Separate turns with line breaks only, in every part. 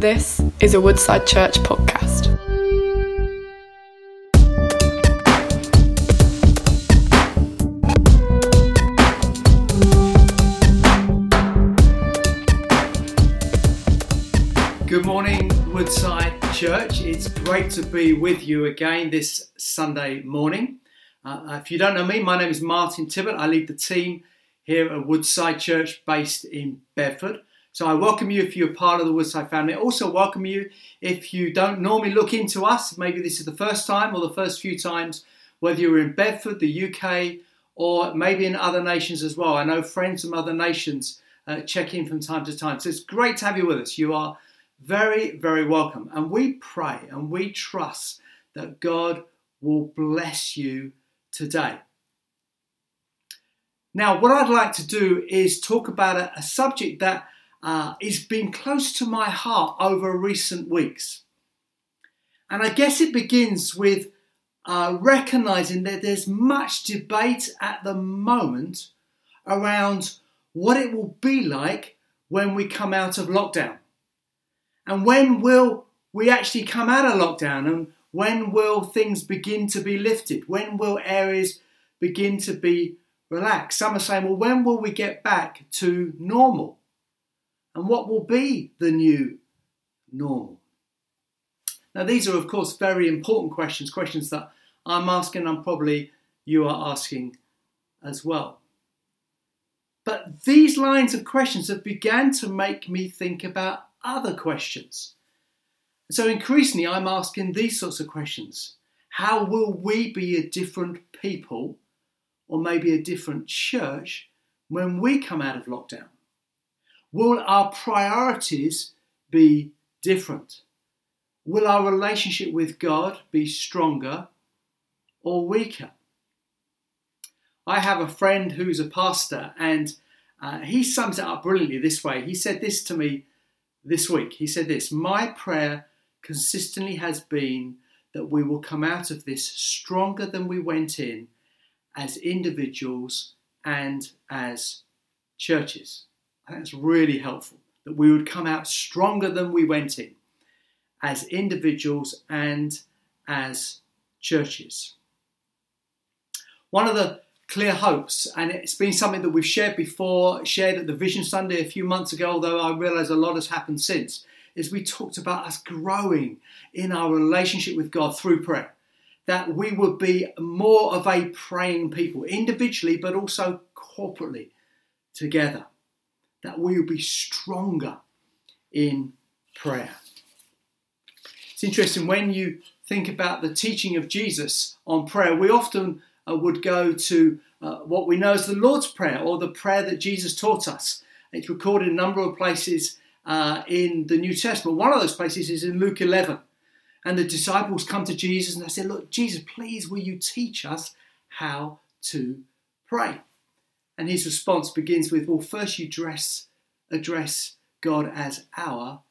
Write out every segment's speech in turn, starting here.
This is a Woodside Church podcast.
Good morning, Woodside Church. It's great to be with you again this Sunday morning. Uh, if you don't know me, my name is Martin Tibbet. I lead the team here at Woodside Church based in Bedford. So I welcome you if you're part of the Woodside family. I also welcome you if you don't normally look into us. Maybe this is the first time or the first few times, whether you're in Bedford, the UK, or maybe in other nations as well. I know friends from other nations uh, check in from time to time. So it's great to have you with us. You are very, very welcome. And we pray and we trust that God will bless you today. Now, what I'd like to do is talk about a, a subject that uh, has been close to my heart over recent weeks. And I guess it begins with uh, recognizing that there's much debate at the moment around what it will be like when we come out of lockdown. And when will we actually come out of lockdown? And when will things begin to be lifted? When will areas begin to be relaxed? Some are saying, well, when will we get back to normal? And what will be the new normal? Now, these are, of course, very important questions, questions that I'm asking and probably you are asking as well. But these lines of questions have begun to make me think about other questions. So increasingly, I'm asking these sorts of questions. How will we be a different people, or maybe a different church, when we come out of lockdown? Will our priorities be different? Will our relationship with God be stronger or weaker? I have a friend who's a pastor, and uh, he sums it up brilliantly this way. He said this to me this week. He said this My prayer consistently has been that we will come out of this stronger than we went in as individuals and as churches. That's really helpful. That we would come out stronger than we went in as individuals and as churches. One of the clear hopes, and it's been something that we've shared before, shared at the Vision Sunday a few months ago, although I realise a lot has happened since, is we talked about us growing in our relationship with God through prayer. That we would be more of a praying people, individually, but also corporately together that we will be stronger in prayer. It's interesting when you think about the teaching of Jesus on prayer, we often uh, would go to uh, what we know as the Lord's Prayer or the prayer that Jesus taught us. It's recorded in a number of places uh, in the New Testament. One of those places is in Luke 11. And the disciples come to Jesus and they say, Look, Jesus, please will you teach us how to pray? And his response begins with, Well, first you dress, address God as our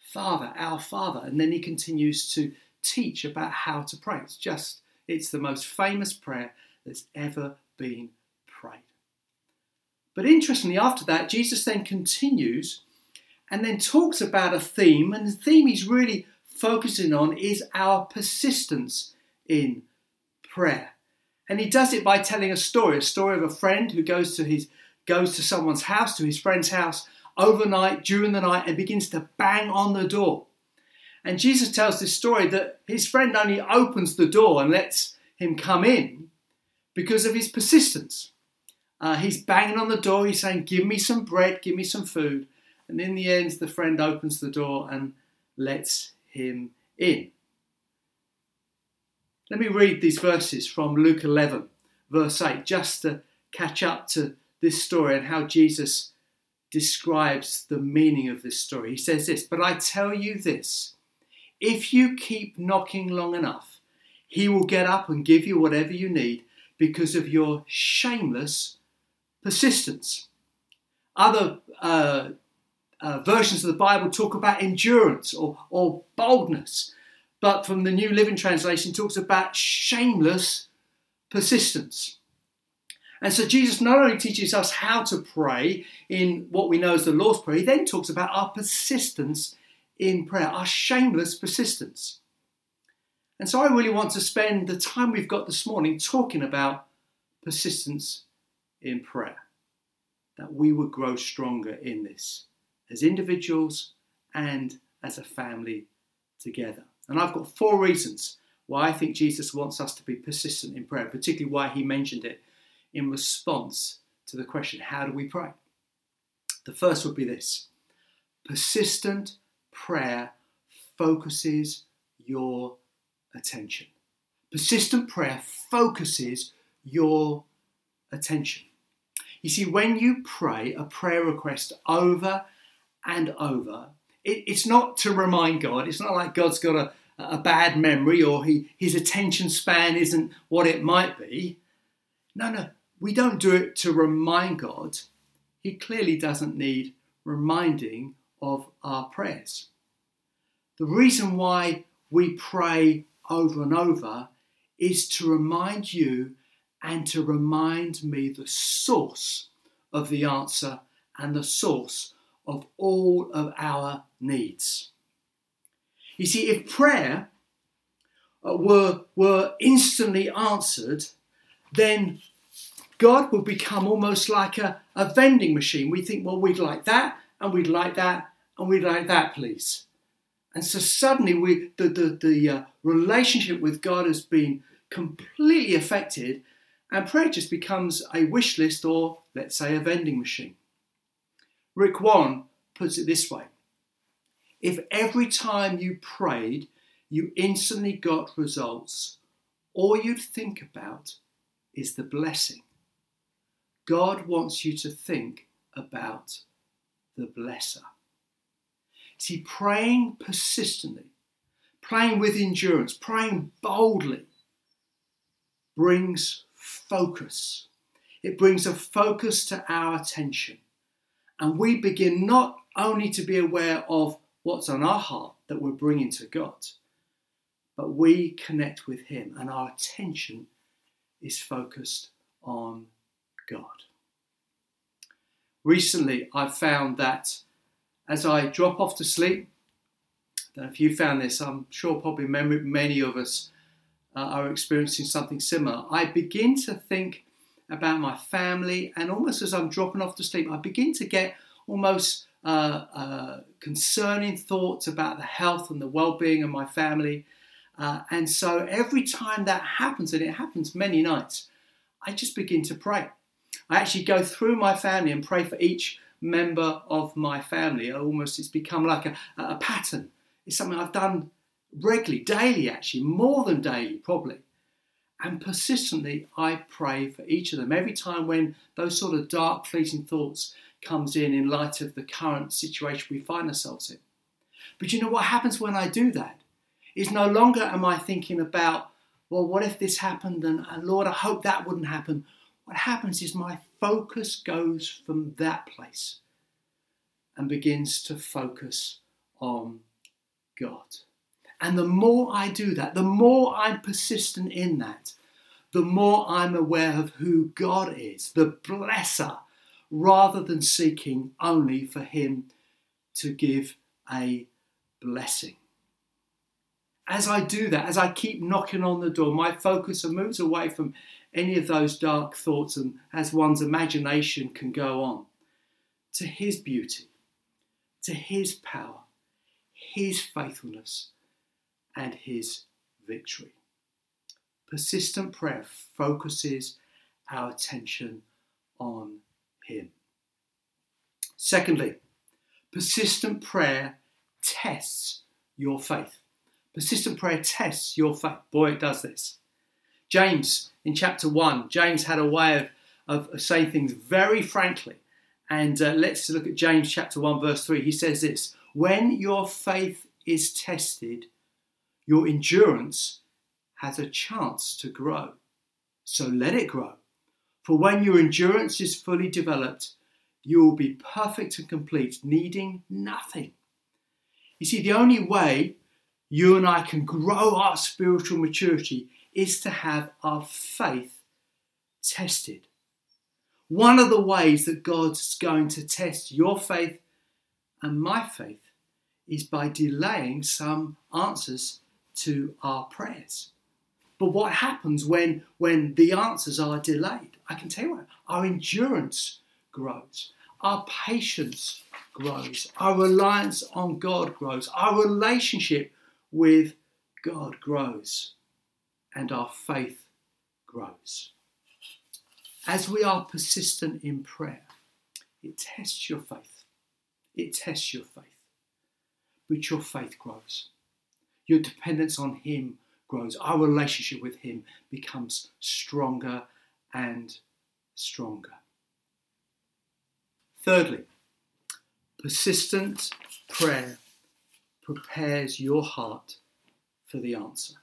Father, our Father. And then he continues to teach about how to pray. It's just, it's the most famous prayer that's ever been prayed. But interestingly, after that, Jesus then continues and then talks about a theme. And the theme he's really focusing on is our persistence in prayer. And he does it by telling a story, a story of a friend who goes to his goes to someone's house, to his friend's house overnight during the night and begins to bang on the door. And Jesus tells this story that his friend only opens the door and lets him come in because of his persistence. Uh, he's banging on the door, he's saying, Give me some bread, give me some food. And in the end, the friend opens the door and lets him in. Let me read these verses from Luke 11, verse 8, just to catch up to this story and how Jesus describes the meaning of this story. He says this, But I tell you this if you keep knocking long enough, he will get up and give you whatever you need because of your shameless persistence. Other uh, uh, versions of the Bible talk about endurance or, or boldness but from the New Living Translation talks about shameless persistence. And so Jesus not only teaches us how to pray in what we know as the Lord's Prayer, he then talks about our persistence in prayer, our shameless persistence. And so I really want to spend the time we've got this morning talking about persistence in prayer, that we would grow stronger in this as individuals and as a family together. And I've got four reasons why I think Jesus wants us to be persistent in prayer, particularly why he mentioned it in response to the question, How do we pray? The first would be this persistent prayer focuses your attention. Persistent prayer focuses your attention. You see, when you pray a prayer request over and over, it, it's not to remind God, it's not like God's got a, a bad memory or he, his attention span isn't what it might be. No, no, we don't do it to remind God. He clearly doesn't need reminding of our prayers. The reason why we pray over and over is to remind you and to remind me the source of the answer and the source of all of our needs. You see, if prayer uh, were, were instantly answered, then God would become almost like a, a vending machine. We think, well, we'd like that, and we'd like that, and we'd like that, please. And so suddenly we, the, the, the uh, relationship with God has been completely affected, and prayer just becomes a wish list or, let's say, a vending machine. Rick Warren puts it this way If every time you prayed, you instantly got results, all you'd think about is the blessing. God wants you to think about the blesser. See, praying persistently, praying with endurance, praying boldly brings focus. It brings a focus to our attention. And we begin not only to be aware of what's on our heart that we're bringing to God, but we connect with Him and our attention is focused on God. Recently, I've found that as I drop off to sleep, if you found this, I'm sure probably many of us uh, are experiencing something similar. I begin to think about my family, and almost as I'm dropping off to sleep, I begin to get almost uh, uh, concerning thoughts about the health and the well being of my family. Uh, and so every time that happens, and it happens many nights, I just begin to pray. I actually go through my family and pray for each member of my family. Almost it's become like a, a pattern. It's something I've done regularly, daily actually, more than daily probably. And persistently, I pray for each of them. Every time when those sort of dark, fleeting thoughts comes in in light of the current situation we find ourselves in. But you know what happens when I do that? Is no longer am I thinking about, well, what if this happened? And, Lord, I hope that wouldn't happen. What happens is my focus goes from that place and begins to focus on God. And the more I do that, the more I'm persistent in that, the more I'm aware of who God is, the blesser, rather than seeking only for Him to give a blessing. As I do that, as I keep knocking on the door, my focus moves away from any of those dark thoughts and as one's imagination can go on to His beauty, to His power, His faithfulness, and His victory. Persistent prayer focuses our attention on Him. Secondly, persistent prayer tests your faith. Persistent prayer tests your faith. Boy, it does this. James, in chapter 1, James had a way of, of saying things very frankly. And uh, let's look at James chapter 1, verse 3. He says this When your faith is tested, your endurance has a chance to grow. So let it grow. For when your endurance is fully developed, you will be perfect and complete, needing nothing. You see, the only way you and I can grow our spiritual maturity is to have our faith tested. One of the ways that God's going to test your faith and my faith is by delaying some answers to our prayers. But what happens when, when the answers are delayed? I can tell you what, our endurance grows, our patience grows, our reliance on God grows, our relationship with God grows, and our faith grows. As we are persistent in prayer, it tests your faith. It tests your faith. But your faith grows. Your dependence on Him grows. Our relationship with Him becomes stronger and stronger. Thirdly, persistent prayer prepares your heart for the answer.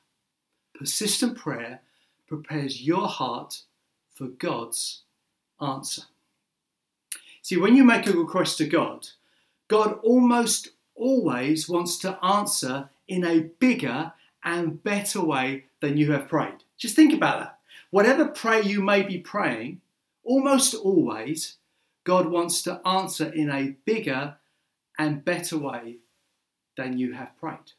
Persistent prayer prepares your heart for God's answer. See, when you make a request to God, God almost always wants to answer in a bigger and better way than you have prayed. Just think about that. Whatever prayer you may be praying, almost always, God wants to answer in a bigger and better way than you have prayed.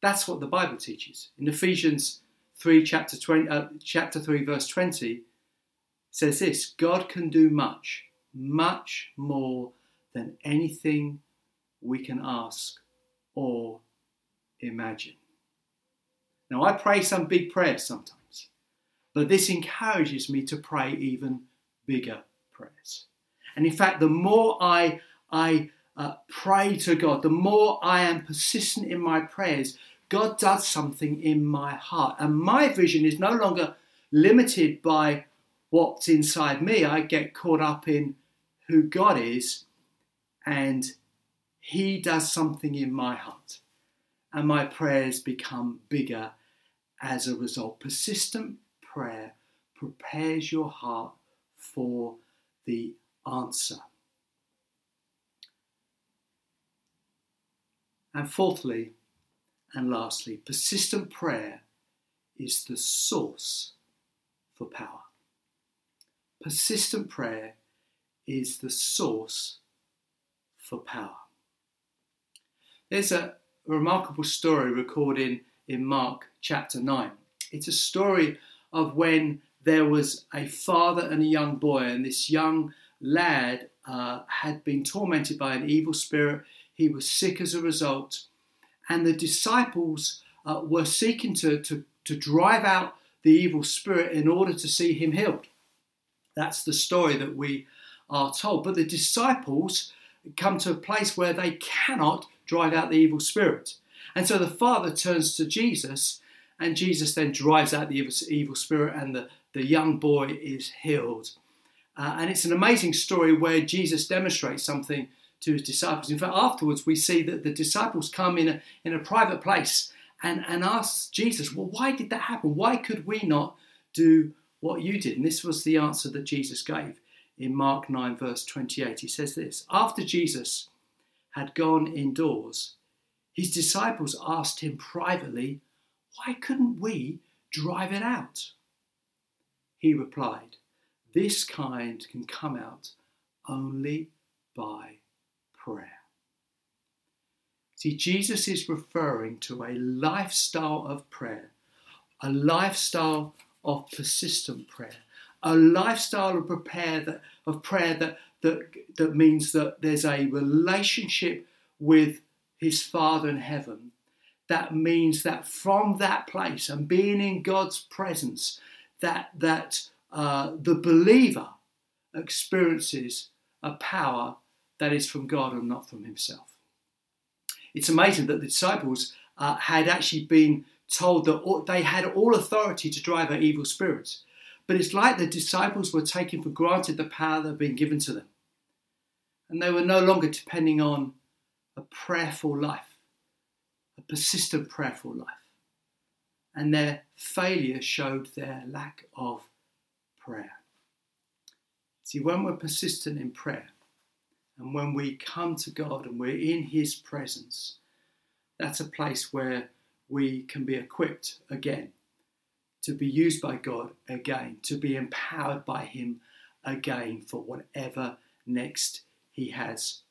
That's what the Bible teaches. In Ephesians 3, chapter, 20, uh, chapter 3, verse 20, says this God can do much, much more than anything we can ask or imagine. Now, I pray some big prayers sometimes, but this encourages me to pray even bigger prayers. And in fact, the more I, I uh, pray to God, the more I am persistent in my prayers, God does something in my heart. And my vision is no longer limited by what's inside me. I get caught up in who God is, and He does something in my heart. And my prayers become bigger as a result. Persistent prayer prepares your heart for the answer. And fourthly, and lastly, persistent prayer is the source for power. Persistent prayer is the source for power. There's a remarkable story recorded in Mark chapter 9. It's a story of when there was a father and a young boy, and this young lad uh, had been tormented by an evil spirit. He was sick as a result, and the disciples uh, were seeking to, to, to drive out the evil spirit in order to see him healed. That's the story that we are told. But the disciples come to a place where they cannot drive out the evil spirit. And so the father turns to Jesus, and Jesus then drives out the evil, spirit, and the, the young boy is healed. Uh, and it's an amazing story where Jesus demonstrates something to his disciples. In fact, afterwards, we see that the disciples come in a, in a private place and, and ask Jesus, Well, why did that happen? Why could we not do what you did? And this was the answer that Jesus gave in Mark 9, verse 28. He says this After Jesus had gone indoors, his disciples asked him privately, Why couldn't we drive it out? He replied, This kind can come out only by prayer. See, Jesus is referring to a lifestyle of prayer, a lifestyle of persistent prayer, a lifestyle of prayer that, of prayer that, that, that means that there's a relationship with his Father in heaven. That means that from that place and being in God's presence, that, that uh, the believer experiences a power that is from God and not from himself. It's amazing that the disciples uh, had actually been told that all, they had all authority to drive out evil spirits. But it's like the disciples were taking for granted the power that had been given to them. And they were no longer depending on a prayerful life, a persistent prayerful life. And their failure showed their lack of prayer. See, when we're persistent in prayer, and when we come to God and we're in His presence, that's a place where we can be equipped again to be used by God again, to be empowered by Him again for whatever next He has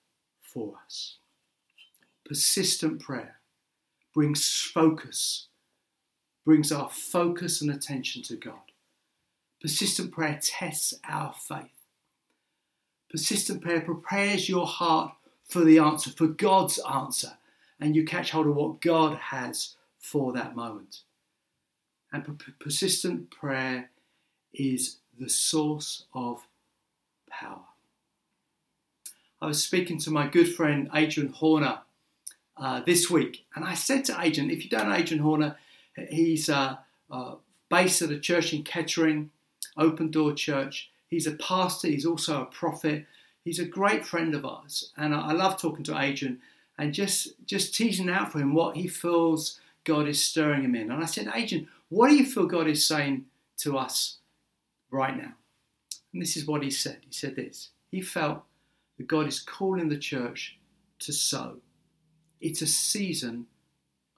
for us. persistent prayer brings focus, brings our focus and attention to God. Persistent prayer tests our faith. Persistent prayer prepares your heart for the answer, for God's answer, and you catch hold of what God has for that moment. And persistent prayer is the source of power. I was speaking to my good friend Adrian Horner uh, this week, and I said to Adrian, if you don't know Adrian Horner, he's uh, uh, based at a church in Kettering, Open Door Church. He's a pastor, he's also a prophet. He's a great friend of ours, and I, I love talking to Adrian and just just teasing out for him what he feels God is stirring him in. And I said, Adrian, what do you feel God is saying to us right now? And this is what he said. He said this. He felt that God is calling the church to sow. It's a season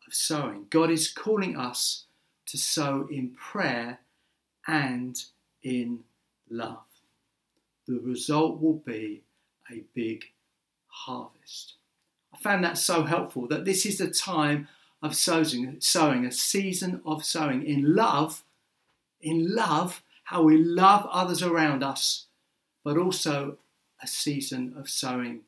of sowing. God is calling us to sow in prayer and in love. The result will be a big harvest. I found that so helpful that this is the time of sowing, sowing, a season of sowing in love, in love, how we love others around us, but also a season of sowing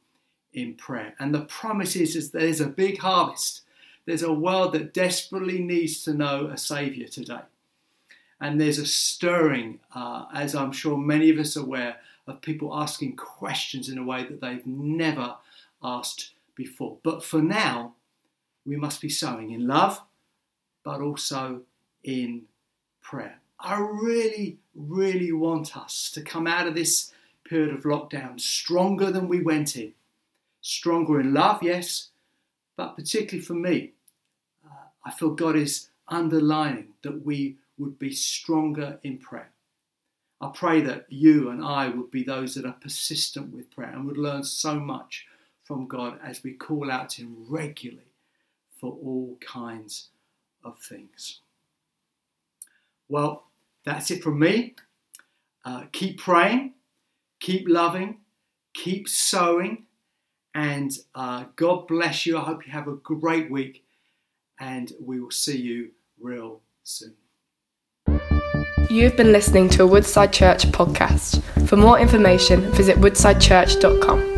in prayer. And the promise is, is there's a big harvest. There's a world that desperately needs to know a Saviour today. And there's a stirring, uh, as I'm sure many of us are aware, of people asking questions in a way that they've never asked before. But for now, we must be sowing in love, but also in prayer. I really, really want us to come out of this period of lockdown stronger than we went in. Stronger in love, yes, but particularly for me, uh, I feel God is underlining that we would be stronger in prayer. I pray that you and I would be those that are persistent with prayer and would learn so much from God as we call out to Him regularly for all kinds of things. Well, that's it from me. Uh, keep praying, keep loving, keep sowing, and uh, God bless you. I hope you have a great week, and we will see you real soon.
You've been listening to a Woodside Church podcast. For more information, visit woodsidechurch.com.